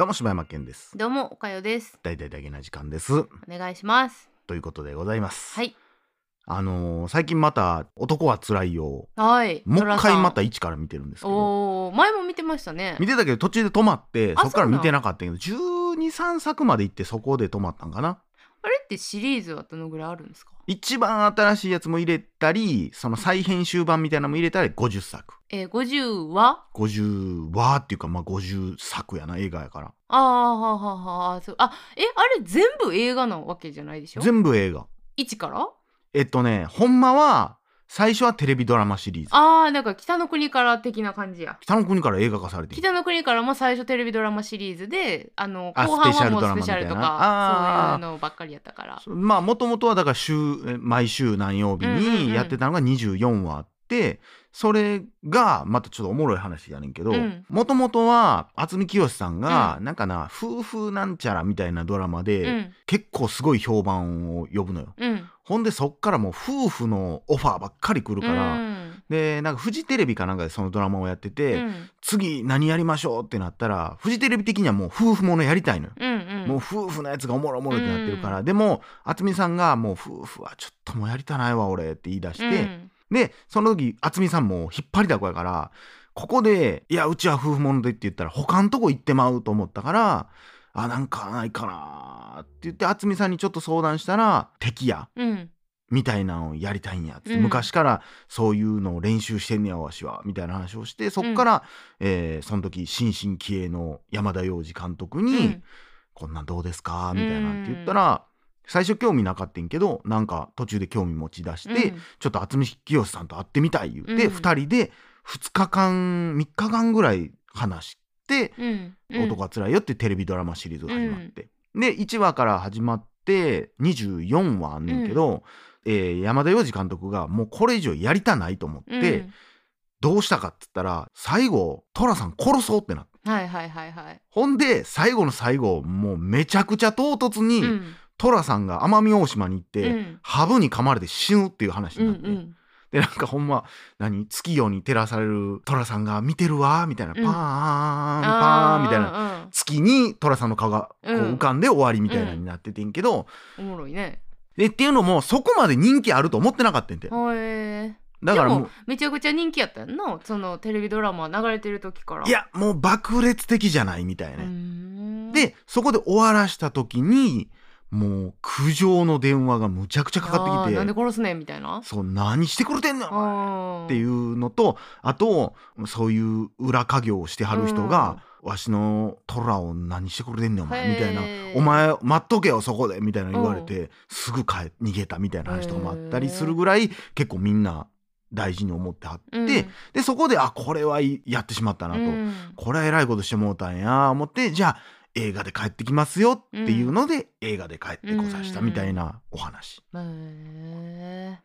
どうも柴山健です。どうもおかよです。大々だけな時間です。お願いします。ということでございます。はい。あのー最近また男は辛いよ。はい。もう一回またト一から見てるんですけど。おお前も見てましたね。見てたけど途中で止まってあそっからそうなん見てなかったけど123作まで行ってそこで止まったんかなあれってシリーズはどのぐらいあるんですか？一番新しいやつも入れたりその再編集版みたいなのも入れたり50作。えー、50は50話っていうかまあ50作やな映画やから。ああははははそう。あえあれ全部映画なわけじゃないでしょ？全部映画。一から？えっとねほんまは最初はテレビドラマシリーズ。ああなんか北の国から的な感じや。北の国から映画化されてる。北の国からも最初テレビドラマシリーズであのあ後半スペシャルはもうスペシャルとかそういうのばっかりやったから。まあもともとはだから週え毎週何曜日にやってたのが24話あってそれがまたちょっとおもろい話やねんけどうん。もともとは渥美清さんがなんかな夫婦なんちゃらみたいなドラマうでん。結構すごい評判を呼ぶのよ。うんほんでそっからもう夫婦のオファーばっかり来るから、うん。でなんかフジテレビかなんかでそのドラマをやってて、うん。次何やりましょうってなったらフジテレビ的にはもう夫婦ものやりたいのよ。うんうん。もう夫婦のやつがおもろおもろってなってるから、うんでも渥美さんがもう夫婦はちょっともうやりたないわ俺って言い出して、うん。でその時渥美さんも引っ張りだこやからここで「いやうちは夫婦もので」って言ったら他のとこ行ってまうと思ったから「あなんかないかな」って言って渥美さんにちょっと相談したら「敵や」うん。みたいなのをやりたいんやっつって、うん。昔からそういうのを練習してんねやわしはみたいな話をしてそっから、えーその時新進気鋭の山田洋次監督に、うん。こんなんどうですか？みたいなって言ったら、最初興味なかったんけどなんか途中で興味持ち出して、うん。ちょっと渥美清さんと会ってみたい言って、うん。2人で2日間3日間ぐらい話してうん「男はつらいよ」ってテレビドラマシリーズが始まって、で1話から始まって24話あんねんけど、えー山田洋次監督がもうこれ以上やりたないと思って、うん。どうしたかっつったら最後寅さん殺そうってなってはいはいはいはい。ほんで最後の最後もうめちゃくちゃ唐突に、うん。寅さんが奄美大島に行って、うん。ハブに噛まれて死ぬっていう話うんになって、でなんかほんま何？月夜に照らされる寅さんが見てるわみたいな、うん。パーンパーンみたいな。な月に寅さんの顔がこううん。浮かんで終わりみたいなになっててんけど、おもろいね。でっていうのもそこまで人気あると思ってなかったんて。だからもう。めちゃくちゃ人気やったんな？そのテレビドラマ流れてる時から。いやもう爆裂的じゃないみたいね、ん。でそこで終わらした時にもう苦情の電話がむちゃくちゃかかってきて。なんで殺すねんみたいな？そう何してくれてんのお前。あっていううのとあとそういう裏稼業をしてはる人が、わしの虎を何してくれてんねんお前みたいな。お前待っとけよそこでみたいな言われて、すぐ帰逃げたみたいな話とかもあったりするぐらい結構みんな大事に思ってはって、うん。でそこであこれはいやってしまったなと、うん。これはえらいことしてもうたんや思ってじゃあ映画で帰ってきますよっていうので、映画で帰ってこさしたみたいなお話。へ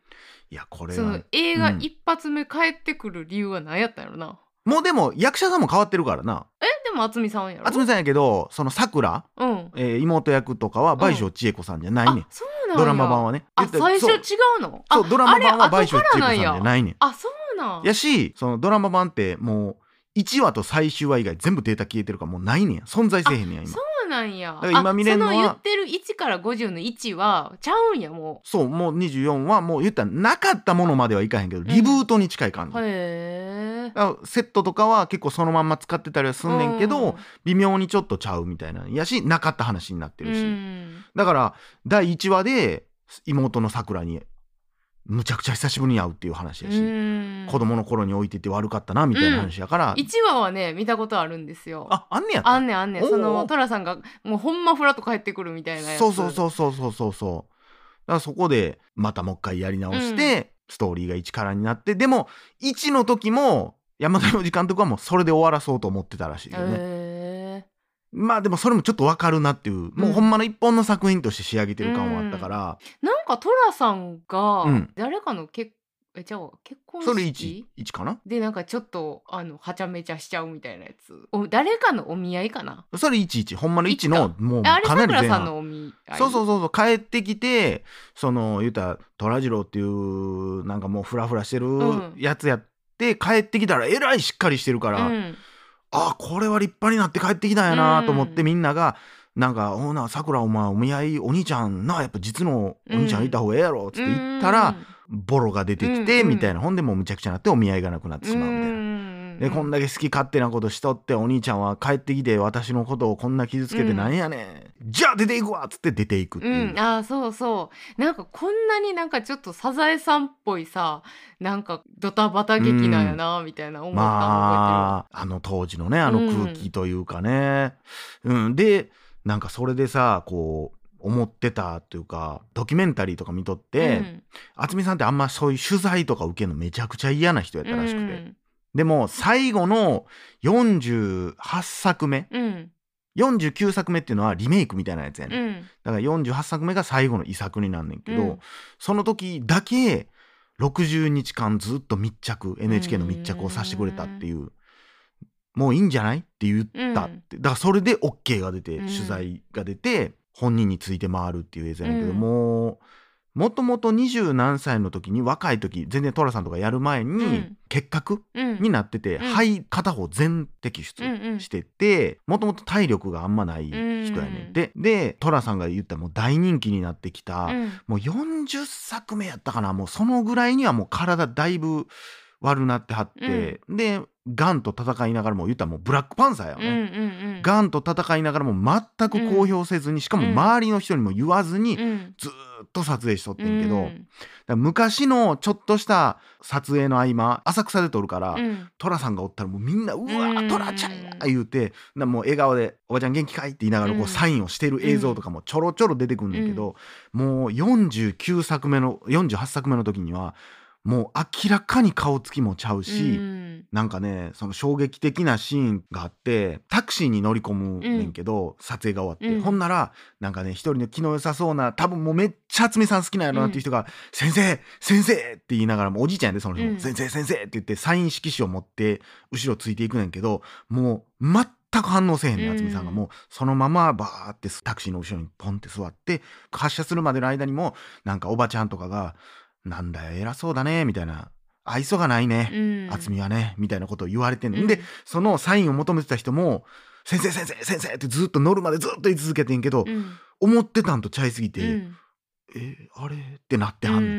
いやこれーそのは映画うん。一発目帰ってくる理由は何やったんやろな？もうでも役者さんも変わってるからな。え？でも渥美さんやろ？渥美さんやけどそのさくら、うん。えー妹役とかは倍賞千恵子さんじゃないねん、あそうなんや。ドラマ版はね。あ言ったら最初違そう。うの？そうドラマ版は倍賞千恵子さんじあゃないねん。あそうなん。やしそのドラマ版ってもう1話と最終話以外全部データ消えてるからもうないねん存在せえへんねん今。そうなんや。から今見れんのはあその言ってる1から50の1はちゃうんやもそうもう24はもう言ったらなかったものまではいかへんけどリブートに近い感じ、うへえ。セットとかは結構そのまんま使ってたりはすんねんけど、うん。微妙にちょっとちゃうみたいなやしなかった話になってるし、うん。だから第1話で妹のさくらにむちゃくちゃ久しぶりに会うっていう話やし、うん。子供の頃に置いてて悪かったなみたいな話やから、1話はね見たことあるんですよ。ああんねやった？あんねんあんねん。その寅さんがもうほんまフラッと帰ってくるみたいなやつ。そうそうそうそうそうそう。そうだからそこでまたもう一回やり直して、ストーリーが1からになってでも1の時も山田洋次監督はもうそれで終わらそうと思ってたらしいよね、へまあでもそれもちょっとわかるなっていうもうほんまの一本の作品として仕上げてる感はあったから、ーなんか寅さんがうん。誰かの結えじゃあ結婚それ式 1, 1かな？でなんかちょっとあのはちゃめちゃしちゃうみたいなやつ。お誰かのお見合いかな？それ11ほんまの1一のかもうかなり前半。のお見合い？そうそうそうそう。帰ってきてその言うたら虎次郎っていうなんかもうフラフラしてるうん。やつやって、帰ってきたらえらいしっかりしてるから、うんあこれは立派になって帰ってきたんやなと思って、うんみんながなんか「おうなさくらお前お見合いお兄ちゃんなやっぱ実のお兄ちゃんいた方がええやろ」っつって言ったら、ボロが出てきて、みたいな。ほんでもうむちゃくちゃなってお見合いがなくなってしまうみたいな。なでこんだけ好き勝手なことしとってお兄ちゃんは帰ってきて私のことをこんな傷つけてうん。なんやねん、じゃあ出ていくわっつって出ていく。ってういう。ん、あーそうそう。なんかこんなになんかちょっとサザエさんっぽいさなんかドタバタ劇なんやなみたいな思ったの覚まああの当時のねあの空気というかね、うん。でなんかそれでさこう思ってたというかドキュメンタリーとか見とって渥美、さんってあんまそういう取材とか受けるのめちゃくちゃ嫌な人やったらしくて、うんでも最後の48作目うん。49作目っていうのはリメイクみたいなやつやね、、うん。んだから48作目が最後の遺作になんねんけど、うん。その時だけ60日間ずっと密着 NHK の密着をさせてくれたっていうもういいんじゃないって言ったって、だからそれで OK が出て、うん。取材が出て本人について回るっていう映像やねんけど、うん。もうもともと二十何歳の時に若い時全然寅さんとかやる前うにん。結核うん。になってて、ん。肺片方全摘出うんうんしててもともと体力があんまない人やねんでで寅さんが言ったもう大人気になってきた、うん。もう40作目やったかなもうそのぐらいにはもう体だいぶ悪なってはって、でがんと戦いながらも言ったらもうブラックパンサーやようんうんね。うん。がんと戦いながらも全く公表せずに、しかも周りの人にも言わずにうん。ずーっと撮影しとってんけど、昔のちょっとした撮影の合間浅草で撮るから、うん。寅さんがおったらもうみんな「うわうん。寅ちゃんや!」言うてなもう笑顔で「おばちゃん元気かい?」って言いながらこうん。うサインをしてる映像とかもちょろちょろ出てくんねんけど、もう49作目の48作目の時にはもう明らかに顔つきもちゃうし、うん。なんかねその衝撃的なシーンがあってタクシーに乗り込むねんけど、撮影が終わって、うん。ほんならなんかね一人の気の良さそうな多分もうめっちゃ渥美さん好きなんやろなっていう人が「先生先生!」って言いながらもうおじいちゃんやでその人。先生先生!」って言ってサイン色紙を持って後ろついていくねんけどもう全く反応せえへんねん渥美さんが。うんもうそのままバーってタクシーの後ろにポンって座って発車するまでの間にもなんかおばちゃんとかが「なんだよ偉そうだね」みたいな「愛想がないね」うん。渥美はねみたいなことを言われてんの、うん。でそのサインを求めてた人も「先生先生先生」ってずっと乗るまでずっと言い続けてんけど、うん。思ってたんとちゃいすぎて「うん。えあれ?」ってなってはんねん、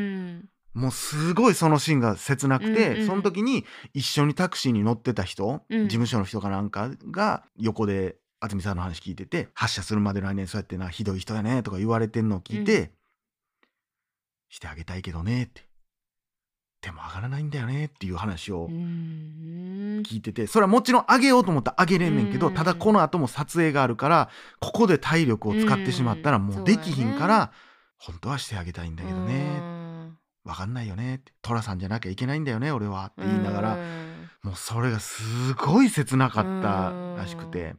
うん。もうすごいそのシーンが切なくて、うんうんその時に一緒にタクシーに乗ってた人、うん。事務所の人かなんかが横で渥美さんの話聞いてて発射するまでの間にそうやってなひどい人やねとか言われてんのを聞いて、うしてあげたいけどねって。でも上がらないんだよねっていう話をうん聞いててそれはもちろん上げようと思ったら上げれんねんけど、うんただこの後も撮影があるからここで体力を使ってしまったらうん。もうできひんから、本当はしてあげたいんだけどね。わかんないよねって。寅さんじゃなきゃいけないんだよね俺はって言いながら、もうそれがすごい切なかったらしくて。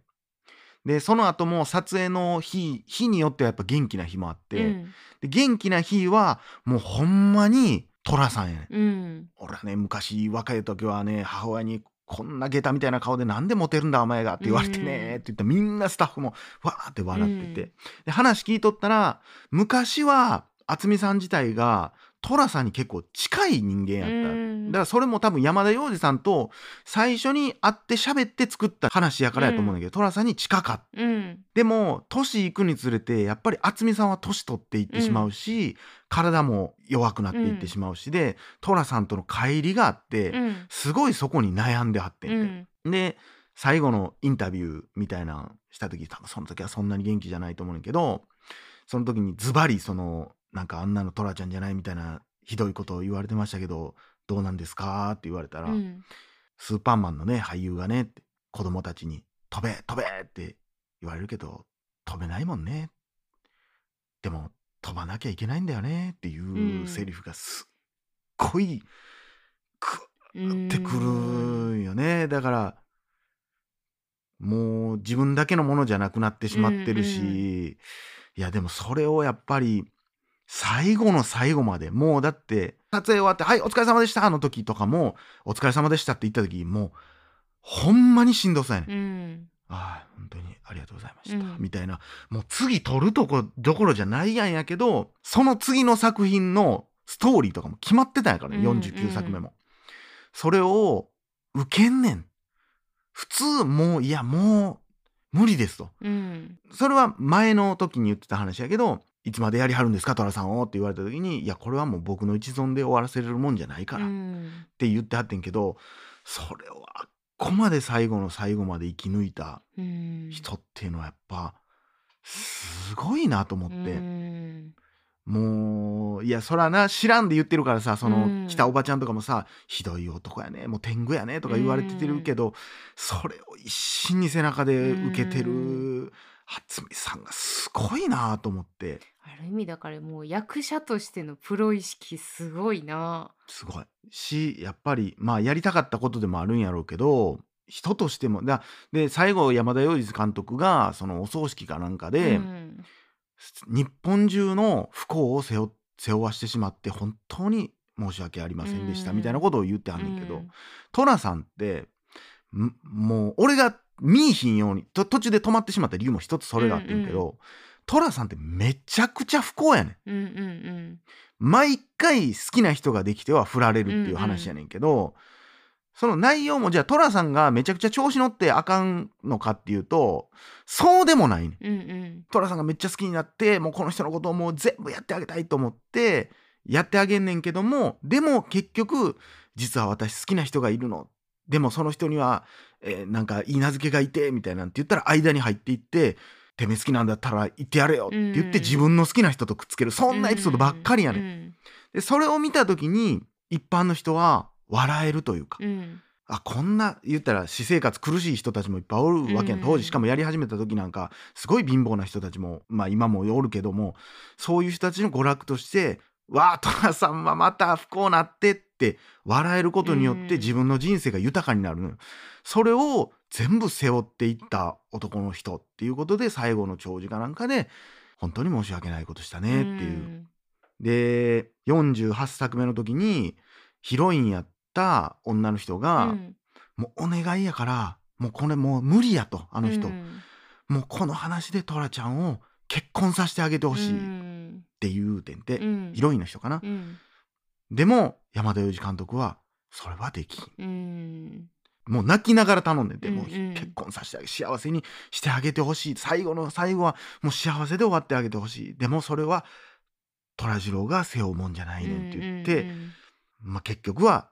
でその後も撮影の日日によってはやっぱ元気な日もあって、うん。で元気な日はもうほんまに寅さんやねん。うん。俺はね昔若い時はね母親に「こんな下駄みたいな顔でなんでモテるんだお前が」って言われてねうん。って言ったらみんなスタッフもわーって笑ってて、うん。で話聞いとったら昔は渥美さん自体が寅さんに結構近い人間やった。うん。だからそれも多分山田洋次さんと最初に会って喋って作った話やからやと思うんだけど、寅さんに近かった。うん。でも年いくにつれてやっぱり渥美さんは年取っていってしまうし、体も弱くなっていってしまうしで寅さんとの乖離があって、うん。すごいそこに悩んではってんうて、ん。で最後のインタビューみたいなのした時多分その時はそんなに元気じゃないと思うねんだけどその時にズバリそのなんかあんなの寅ちゃんじゃないみたいなひどいことを言われてましたけどどうなんですか？って言われたら、うん。スーパーマンのね俳優がね子供たちに「飛べ飛べ!」って言われるけど飛べないもんねでも飛ばなきゃいけないんだよねっていううん。セリフがすっごいクッってくるんよね。だからもう自分だけのものじゃなくなってしまってるし、いやでもそれをやっぱり最後の最後までもうだって撮影終わって「はいお疲れ様でした」の時とかも「お疲れ様でした」って言った時もうほんまにしんどそうやねん。うん。ああ本当にありがとうございました、うん。みたいな。もう次撮るとこどころじゃないやんやけどその次の作品のストーリーとかも決まってたんやからね、うんうん49作目も。それを受けんねん。普通もういやもう無理ですと。うん。それは前の時に言ってた話やけどいつまでやりはるんですか寅さんをって言われた時にいやこれはもう僕の一存で終わらせれるもんじゃないからっうんて言ってはってんけどそれをあっこまで最後の最後まで生き抜いたうん。人っていうのはやっぱすごいなと思って、うんもういやそらな知らんで言ってるからさその、うん。来たおばちゃんとかもさ「ひどい男やねもう天狗やね」とか言われててるけど、それを一心に背中で受けてうる初見さんがすごいなと思って。ある意味だからもう役者としてのプロ意識すごいな。すごい。しやっぱりまあやりたかったことでもあるんやろうけど人としてもだで最後山田洋次監督がそのお葬式かなんかで、うん日本中の不幸を背負背負わしてしまって本当に申し訳ありませんでしたうんみたいなことを言ってはんねんけどうん。寅さんってんもう俺が見いひんようにと途中で止まってしまった理由も一つそれがあってんけど寅さんってめちゃくちゃ不幸やねん。うんうん。毎回好きな人ができては振られるっていう話やねんけど、その内容もじゃあ寅さんがめちゃくちゃ調子乗ってあかんのかっていうとそうでもないねん。うんうん寅さんがめっちゃ好きになってもうこの人のことをもう全部やってあげたいと思ってやってあげんねんけどもでも結局実は私好きな人がいるのでもその人には、えーなんかいい名付けがいてみたいなんて言ったら間に入っていっててめえ好きなんだったら言ってやれよって言ってうん自分の好きな人とくっつけるそんなエピソードばっかりやねん。ん。でそれを見た時に一般の人は笑えるというか、うん。あこんな言ったら私生活苦しい人たちもいっぱいおるわけやん。うん当時しかもやり始めた時なんかすごい貧乏な人たちもまあ今もおるけどもそういう人たちの娯楽として「わあ寅さんはまた不幸なって」って笑えることによっうんて自分の人生が豊かになるのよ。それを全部背負っていった男の人っていうことで最後の長寿かなんかで本当に申し訳ないことしたねっていう。で48作目の時にヒロインやった女の人うが、ん。もうお願いやからもうこれもう無理やとあの人、うん。もうこの話でトラちゃんを結婚させてあげてほしいっうん。ていう点で、うん。ヒロインの人かな、うん。でも山田洋次監督はそれはできん。うん。もう泣きながら頼んでて、うんもううん結婚させてあげ幸せにしてあげてほしい。最後の最後はもう幸せで終わってあげてほしい。でもそれは虎次郎が背負うもんじゃないねんって言って、うん。まあ、結局は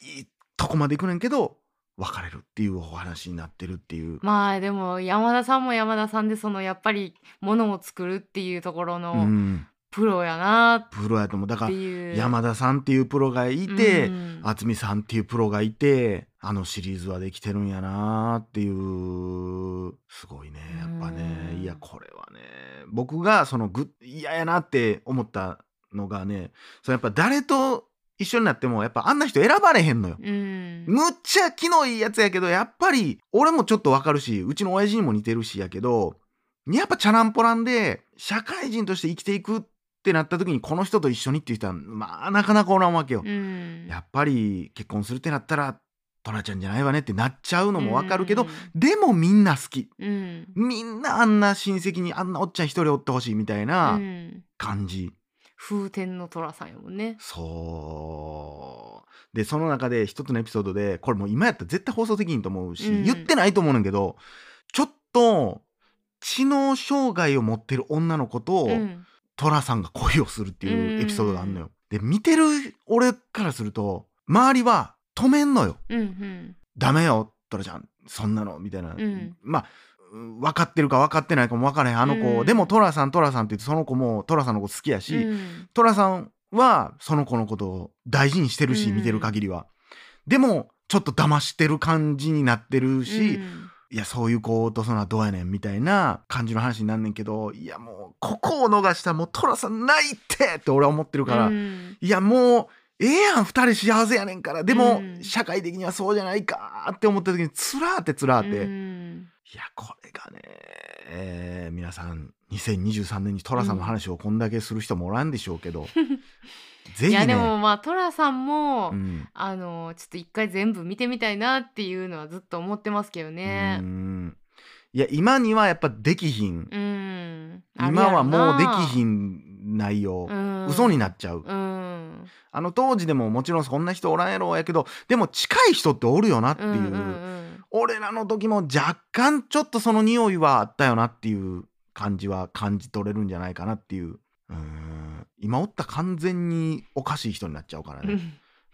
いいとこまで行くねんけど別れるっていうお話になってるっていう、まあでも山田さんも山田さんでそのやっぱりものを作るっていうところうのん、プロやなっプロやと思う。だかてら。山田さんっていうプロがいて、うん。渥美さんっていうプロがいてあのシリーズはできてるんやなっていうすごいね。やっぱね。うん。いやこれはね。僕がそのぐ嫌やなって思ったのがねそのやっぱ誰と一緒になってもやっぱあんな人選ばれへんのよ。うん。むっちゃ気のいいやつやけどやっぱり俺もちょっとわかるしうちの親父にも似てるしやけどやっぱチャランポランで社会人として生きていくってなった時にこの人と一緒にっていう人はまあなかなかおらんわけよ。うん。やっぱり結婚するってなったらトラちゃんじゃないわねってなっちゃうのもわかるけど、うん。でもみんな好き。うん。みんなあんな親戚にあんなおっちゃん一人おってほしいみたいなうん。感じ、風天の寅さんやもんね。そう。でその中で一つのエピソードでこれもう今やったら絶対放送できんと思うし、うん。言ってないと思うねんけどちょっと知能障害を持ってる女の子と、うん。寅さんが恋をするっていうエピソードがあるのよ。で見てる俺からすると周りは止めんのよ。うんうんダメよトラちゃん。そんなのみたいな、ん。まあうん分かってるか分かってないかも分からへん。あの子、うん。でもトラさんトラさんって言ってその子もトラさんのこと好きやし、うん。トラさんはその子のことを大事にしてるし、うん。見てる限りは。でもちょっと騙してる感じになってるし、うん。いやそういう子とそのはどうやねんみたいな感じの話になんねんけどいやもうここを逃したらもうトラさんないってって俺は思ってるから、うん。いやもうええやん二人幸せやねんから。でも、うん。社会的にはそうじゃないかって思った時につらーってつらーって、いうん。やこれがね、えー皆さん2023年に寅さんの話をこんだけする人もおらんでしょうけど、ぜひね。いやでもまあ寅さんも、うん。あのちょっと一回全部見てみたいなっていうのはずっと思ってますけどうね。ん。いや今にはやっぱできひん。今はもうできひん。ん内容、うん、嘘になっちゃう、うん。あの当時でももちろんそんな人おらんやろうやけどでも近い人っておるよなっていう、うんうん俺らの時も若干ちょっとその匂いはあったよなっていう感じは感じ取れるんじゃないかなっていう。うーん。今おったら完全におかしい人になっちゃうからね。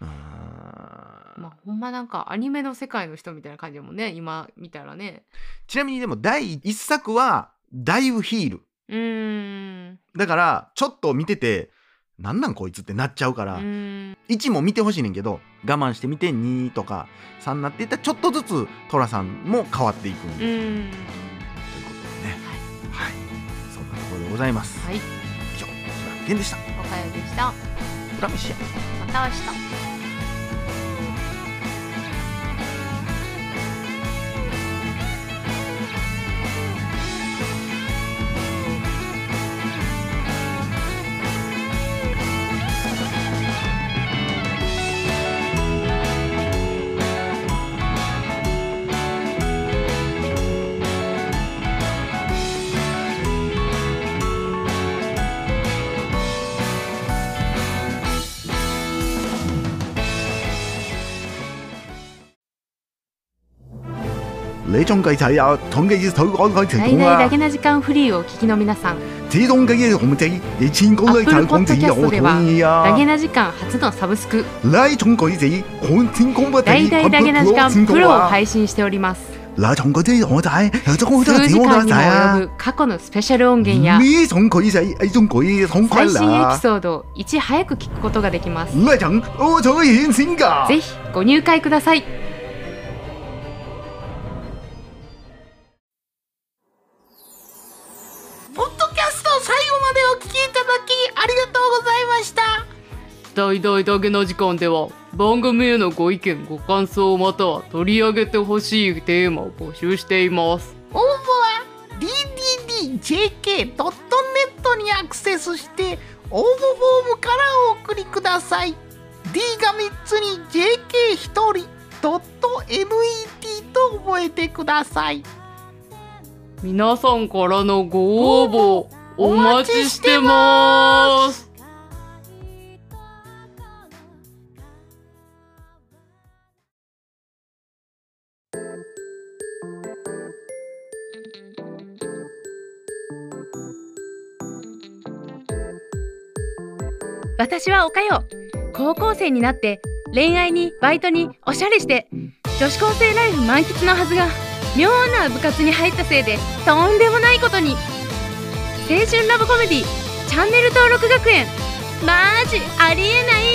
うん。まあほんまなんかアニメの世界の人みたいな感じだもんね。今見たらね。ちなみにでも第1作はだいぶヒール。うーん。だからちょっと見ててなんなんこいつってなっちゃうから、うーん。1も見てほしいねんけど我慢してみて2とか3になっていったらちょっとずつ寅さんも変わっていくんということでね。はい、そんなところでございます、はい。以上健でした。おかよでした。裏飯やまた明日你仲計仔啊，統計頭講開成大々だけな時間フリーをお聞きの皆さん自動嘅嘢控制，你千公里睇控制我同意ダゲ啊！な時間初のサブスク你重改者，看天公不大々だけな時間プロを啊！配信しております嗱，重改者我仔，有咗好多数時錢我間にも及仔啊！ぶ過去のスペシャル音源や最新エピ啦！ソードをいち早く聞くことができます你重我重現先㗎！ぜひご入会くださいお聞きいただきありがとうございました。大々だけな時間では番組へのご意見ご感想または取り上げてほしいテーマを募集しています。応募は dddjk.net にアクセスして応募フォームからお送りください。D が3つに JK1 人 .net と覚えてください。皆さんからのご応募お待ちしてます。私はおかよ。高校生になって恋愛にバイトにおしゃれして女子高生ライフ満喫のはずが妙な部活に入ったせいでとんでもないことに。青春ラブコメディチャンネル登録学園。マジありえない。